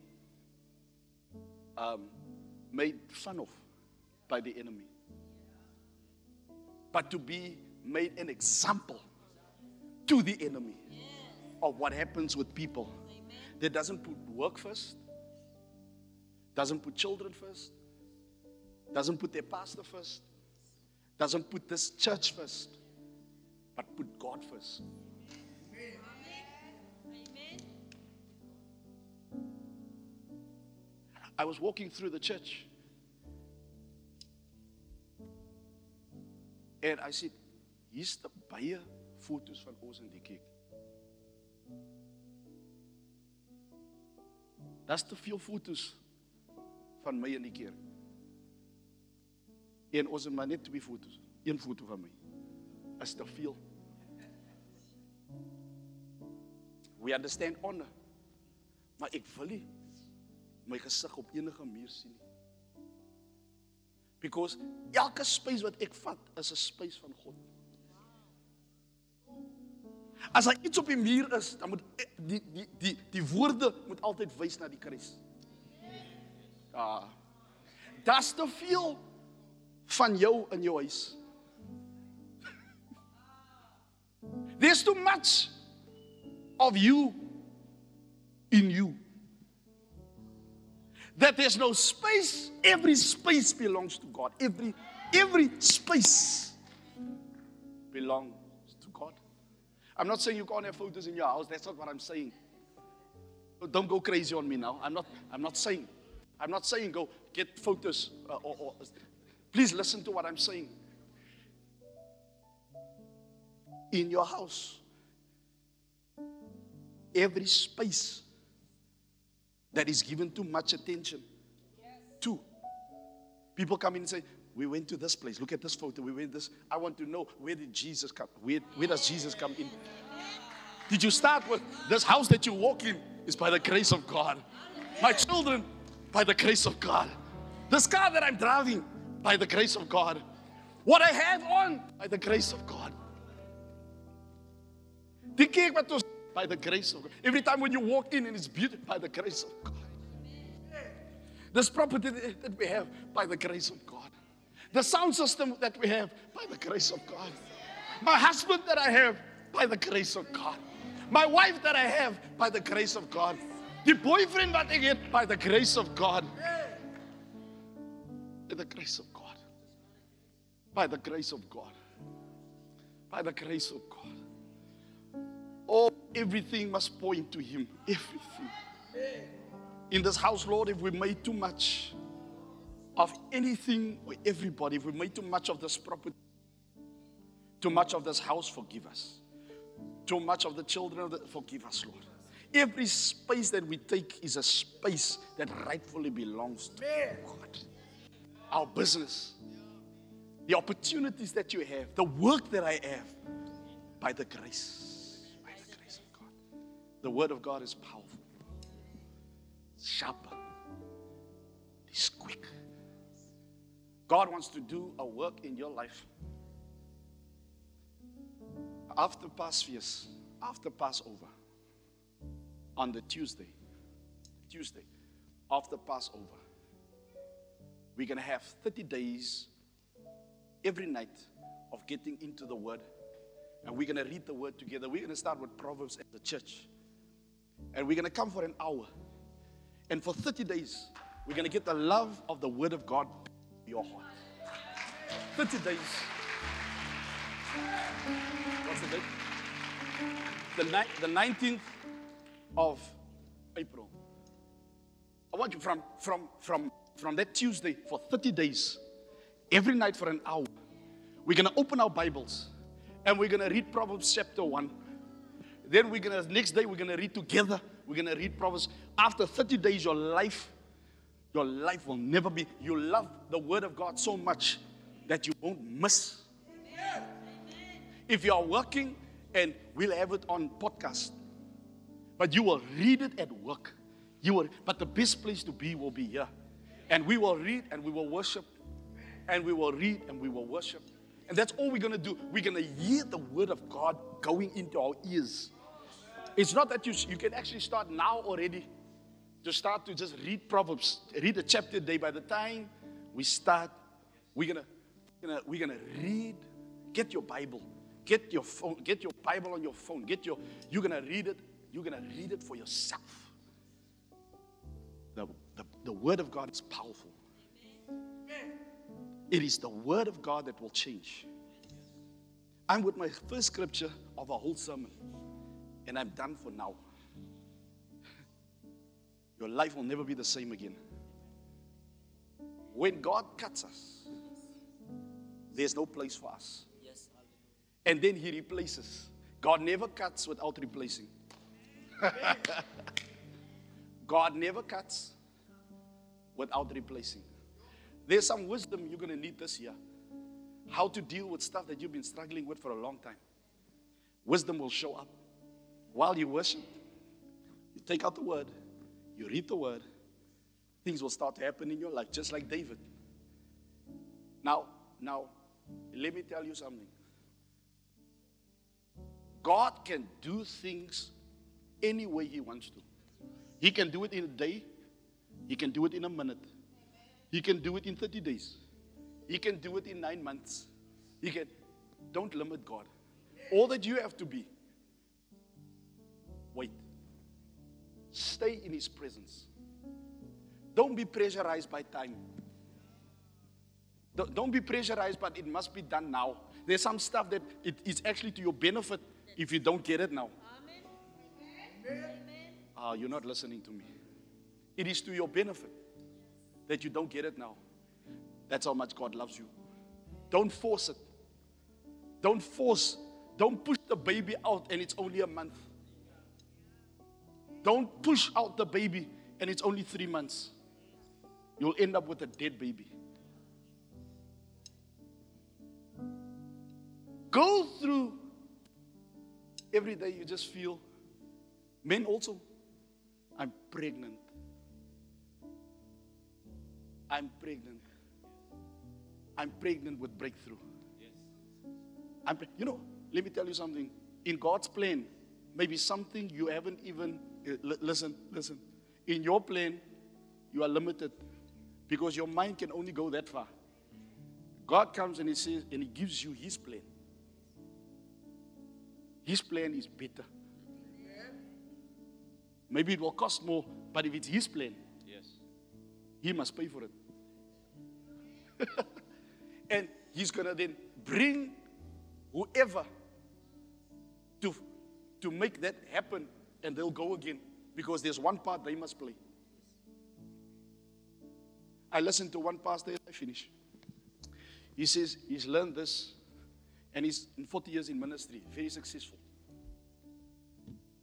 um, made fun of by the enemy, but to be made an example to the enemy of what happens with people that doesn't put work first, doesn't put children first, doesn't put their pastor first, doesn't put this church first, but put God first. I was walking through the church and I said, hier's te baie fotos van ons in die kerk. Daar's te veel fotos van my in die kerk. En ons het maar net twee foto's. Een foto van my. Is te veel. We understand honor. Maar ek wil nie my gesig op enige muur sien nie. Because elke space wat ek vat is 'n space van God. As daar iets op die muur is, dan moet die die die die woorde moet altyd wys na die kruis. Ja. Daar's te veel van jou in jou huis. There's too much of you in you. That there's no space. Every space belongs to God. Every every space belongs to God. I'm not saying you can't have photos in your house. That's not what I'm saying. Don't go crazy on me now. I'm not I'm not saying I'm not saying go get photos uh, or, or please listen to what I'm saying. In your house, every space that is given too much attention to. People come in and say, We went to this place. Look at this photo. We went this. I want to know where did Jesus come? Where, where does Jesus come in? Did you start with this house that you walk in is by the grace of God? My children, by the grace of God. This car that I'm driving, by the grace of God. What I have on, by the grace of God. Die kerk wat ons by the grace of God. Every time when you walk in and it's beautiful by the grace of God. This property that we have by the grace of God. The sound system that we have by the grace of God. My husband that I have by the grace of God. My wife that I have by the grace of God. The boyfriend that I get by the grace of God. By the grace of God. By the grace of God. By the grace of God. Everything must point to Him. Everything. In this house, Lord, if we made too much of anything or everybody, if we made too much of this property, too much of this house, forgive us. Too much of the children, forgive us, Lord. Every space that we take is a space that rightfully belongs to God. Our business, the opportunities that you have, the work that I have, by the grace, The word of God is powerful, sharper, it's quick. God wants to do a work in your life. After Passover, after Passover, on the Tuesday, Tuesday, after Passover, we're going to have 30 days every night of getting into the Word. And we're going to read the Word together. We're going to start with Proverbs at the church. And we're going to come for an hour. And for 30 days, we're going to get the love of the Word of God in your heart. 30 days. What's the date? The, ni- the 19th of April. I want you from, from, from, from that Tuesday for 30 days, every night for an hour. We're going to open our Bibles and we're going to read Proverbs chapter 1. Then we're to, next day, we're to read together. We're to read Proverbs. After 30 days, your life, your life will never be, you love the Word of God so much that you won't miss. If you are working and we'll have it on podcast, but you will read it at work. You will, but the best place to be will be here. And we will read and we will worship. And we will read and we will worship. And that's all we're to do. We're to hear the word of God going into our ears. It's not that you, you can actually start now already to start to just read Proverbs, read a chapter a day. By the time we start, we're to we're gonna, we're gonna read. Get your Bible. Get your phone. Get your Bible on your phone. Get your. You're gonna read it. You're gonna read it for yourself. The, the, the Word of God is powerful. It is the Word of God that will change. I'm with my first scripture of a whole sermon, and I'm done for now. Your life will never be the same again. When God cuts us, there's no place for us. And then He replaces. God never cuts without replacing. God never cuts without replacing. There's some wisdom you're going to need this year. How to deal with stuff that you've been struggling with for a long time. Wisdom will show up. While you worship, you take out the word, you read the word, things will start to happen in your life, just like David. Now, now, let me tell you something. God can do things any way He wants to. He can do it in a day, He can do it in a minute, He can do it in 30 days, He can do it in nine months. He can. Don't limit God. All that you have to be, Stay in His presence. Don't be pressurized by time. Don't be pressurized, but it must be done now. There's some stuff that it is actually to your benefit if you don't get it now. Ah, you're not listening to me. It is to your benefit that you don't get it now. That's how much God loves you. Don't force it. Don't force. Don't push the baby out and it's only a month. Don't push out the baby and it's only three months. You'll end up with a dead baby. Go through every day, you just feel, men also, I'm pregnant. I'm pregnant. I'm pregnant with breakthrough. Yes. I'm, you know, let me tell you something. In God's plan, maybe something you haven't even, Eh, listen, listen. In your plan, you are limited because your mind can only go that far. God comes and He says, and He gives you His plan. His plan is better. Maybe it will cost more, but if it's His plan, yes, He must pay for it. and He's gonna then bring whoever to to make that happen, and they'll go again because there's one part they must play. I listened to one pastor I finish. He says he's learned this and he's in 40 years in ministry, very successful.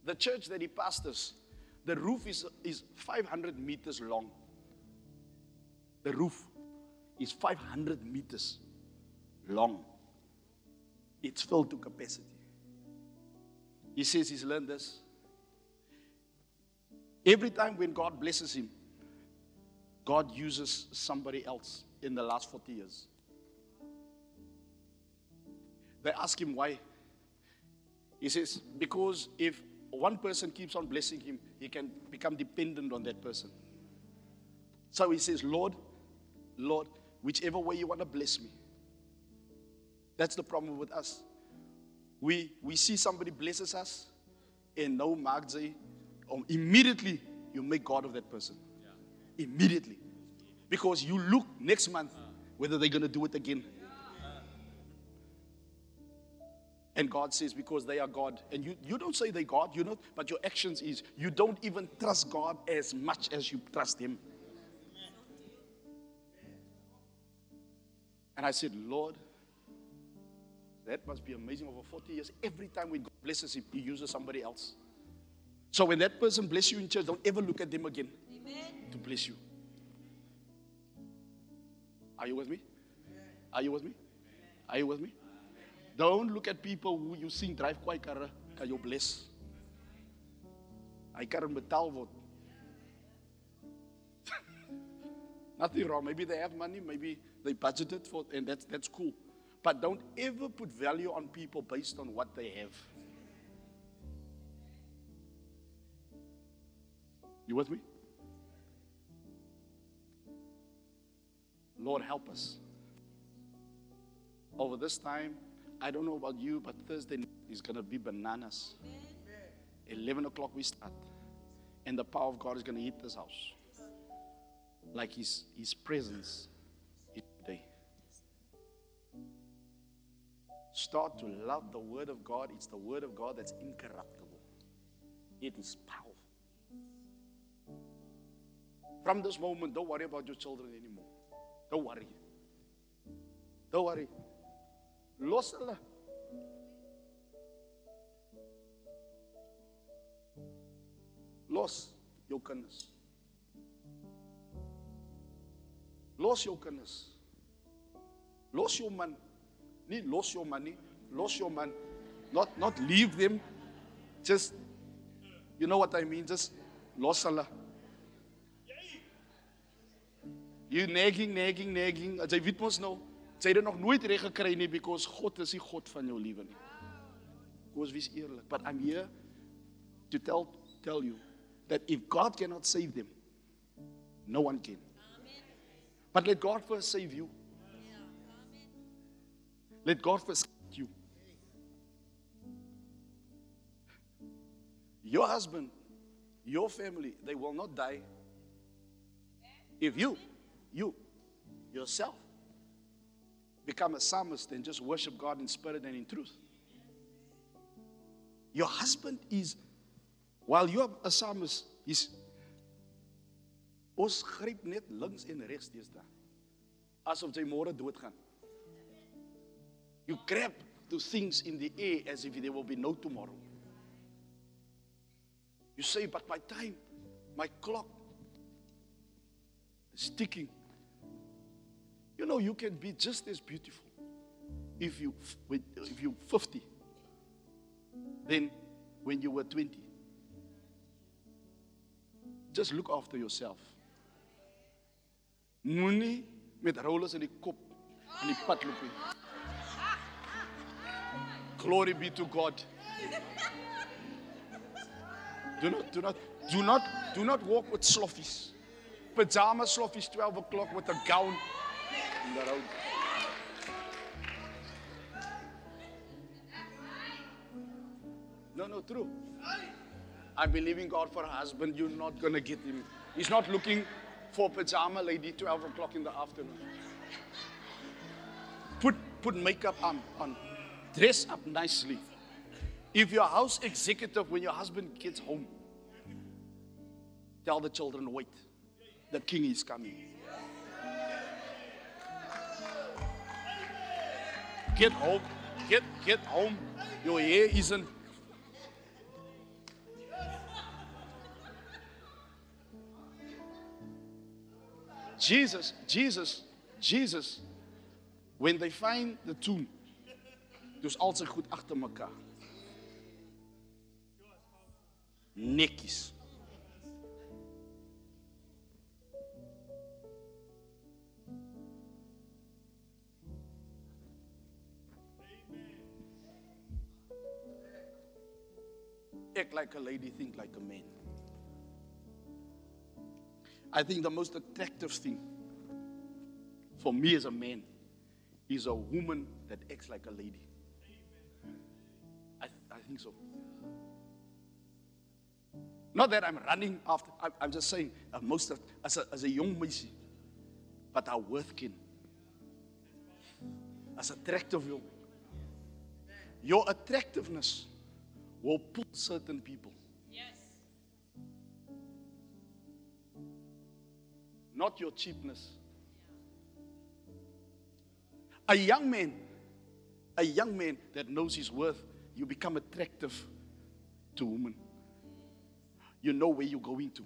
The church that he pastors, the roof is, is 500 meters long. The roof is 500 meters long. It's filled to capacity. He says he's learned this. Every time when God blesses him, God uses somebody else in the last 40 years. They ask him why. He says, because if one person keeps on blessing him, he can become dependent on that person. So he says, Lord, Lord, whichever way you want to bless me. That's the problem with us. We, we see somebody blesses us, and no magzai, immediately you make God of that person immediately. Because you look next month whether they're going to do it again. And God says, because they are God. And you, you don't say they God, you know, but your actions is you don't even trust God as much as you trust Him. And I said, Lord, that must be amazing over 40 years. Every time when God blesses Him, He uses somebody else. So when that person bless you in church, don't ever look at them again to bless you. Are you with me? Are you with me? Are you with me? Don't look at people who you sien drive kwai karre, kan jou bless. Hy kan betaal word. Nothing wrong. Maybe they have money, maybe they budgeted for and that's that's cool. But don't ever put value on people based on what they have. You with me? Lord, help us. Over this time, I don't know about you, but Thursday is going to be bananas. Amen. 11 o'clock we start. And the power of God is going to hit this house. Like His, his presence today. Start to love the Word of God. It's the Word of God that's incorruptible, it is powerful. From this moment, don't worry about your children anymore. Don't worry. Don't worry. Los hulle. Los jou kinders. Los jou kinders. Los jou man. Nie los jou man nie. Los man. Not not leave them. Just you know what I mean? Just los hulle. You nagging, nagging, nagging. As jy weet mos nou, jy het dit nog nooit reg gekry nie because God is die God van jou lewe nie. Kom ons wees eerlik. But I'm here to tell tell you that if God cannot save them, no one can. But let God first save you. Let God first save you. Your husband, your family, they will not die if you, you, yourself, become a psalmist and just worship God in spirit and in truth. Your husband is, while you're a psalmist, he's Ons gryp net links en regs deesdae. Asof jy môre doodgaan. You grab the things in the air as if there will be no tomorrow. You say, but my time, my clock is ticking. You know, you can be just as beautiful if you if you're 50 than when you were 20. Just look after yourself. Moenie met rollers in die kop in die pad nie. Glory be to God. Do not, do not, do not, do not walk with sloffies. Pajama sloffies, 12 o'clock with a gown No, no, true. I'm believing God for a husband. You're not going to get him. He's not looking for pajama lady 12 o'clock in the afternoon. Put, put makeup on, on. Dress up nicely. If you're a house executive, when your husband gets home, tell the children, wait, the king is coming. Get home, get, get home. Your hair isn't Jesus, Jesus, Jesus, when they find the tomb, dus al sy goed agter mekaar. Netjies. Act like a lady, think like a man. I think the most attractive thing for me as a man is a woman that acts like a lady. I, I think so. Not that I'm running after, I'm, I'm just saying, uh, most of, as a, as a young meisie, but our worth kin. As attractive young. Your attractiveness will pull certain people. Yes. Not your cheapness. A young man, a young man that knows his worth, you become attractive to women. You know where you're going to.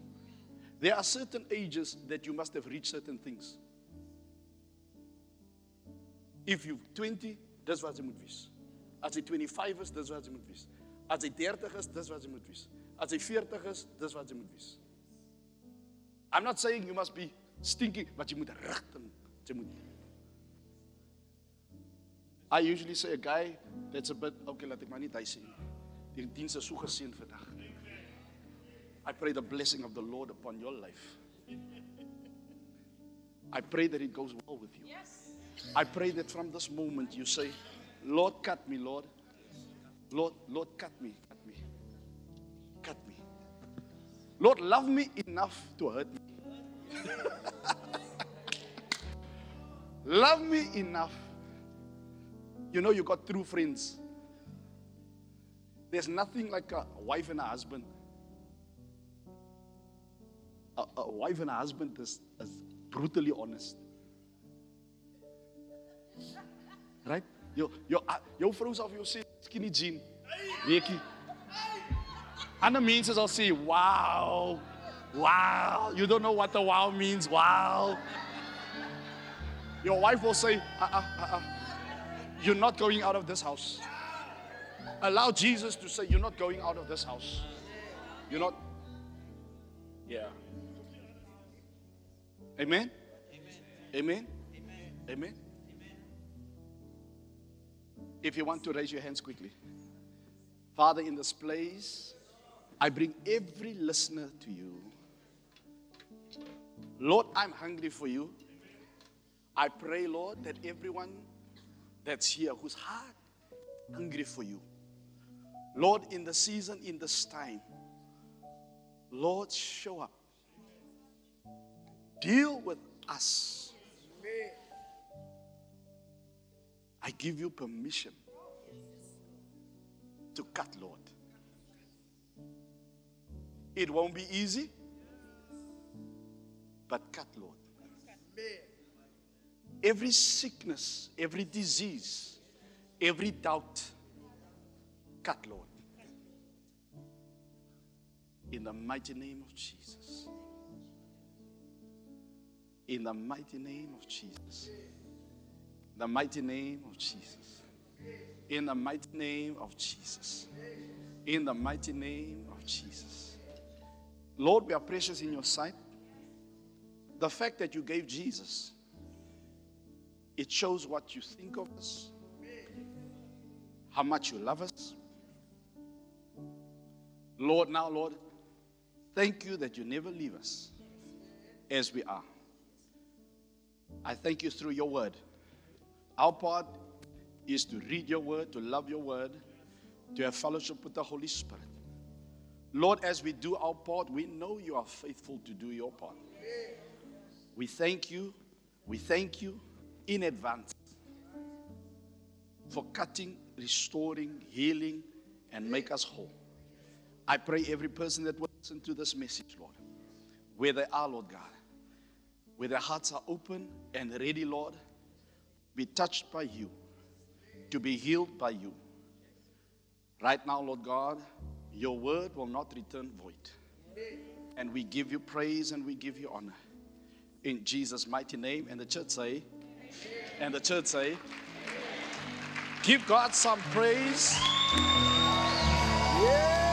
There are certain ages that you must have reached certain things. If you're 20, dis wat jy moet wees. As jy 25 is, dis wat jy moet wees. As jy 30 is, dis wat jy moet wees. As jy 40 is, dis wat jy moet wees. I'm not saying you must be stinky, but you moet rigting. Jy moet I usually say a guy that's a bit okay, laat ek maar nie hy sê nie. Die diens is so geseën vandag. I pray the blessing of the Lord upon your life. I pray that it goes well with you. Yes. I pray that from this moment you say, Lord, cut me, Lord. Lord, Lord, cut me, cut me. Cut me. Lord, love me enough to hurt me. Love me enough. You know, you got true friends. There's nothing like a wife and a husband. A, a wife and a husband is, is brutally honest. Right? Jou jou jou vrou sal vir jou sê skinny jean. Weekie. Ander mense sal sê, "Wow." Wow. You don't know what the wow means. Wow. Your wife will say, uh uh, uh uh, You're not going out of this house. Allow Jesus to say, You're not going out of this house. You're not. Yeah. Amen? Amen? Amen? If you want to raise your hands quickly. Father, in this place, I bring every listener to you. Lord, I'm hungry for you. I pray, Lord, that everyone that's here whose heart hungry for you. Lord, in the season, in this time, Lord, show up. Deal with us. I give you permission to cut, Lord. It won't be easy, but cut, Lord. Every sickness, every disease, every doubt, cut, Lord. In the mighty name of Jesus. In the mighty name of Jesus. The mighty name of Jesus. In the mighty name of Jesus. In the mighty name of Jesus. Lord, we are precious in your sight. The fact that you gave Jesus, it shows what you think of us, how much you love us. Lord, now, Lord, thank you that you never leave us as we are. I thank you through your word. Our part is to read your word, to love your word, to have fellowship with the Holy Spirit. Lord, as we do our part, we know you are faithful to do your part. We thank you. We thank you in advance for cutting, restoring, healing, and make us whole. I pray every person that will listen to this message, Lord, where they are, Lord God, where their hearts are open and ready, Lord, be touched by you, to be healed by you. Right now, Lord God, your word will not return void. And we give you praise and we give you honor. In Jesus' mighty name. And the church say, and the church say, give God some praise. Yeah.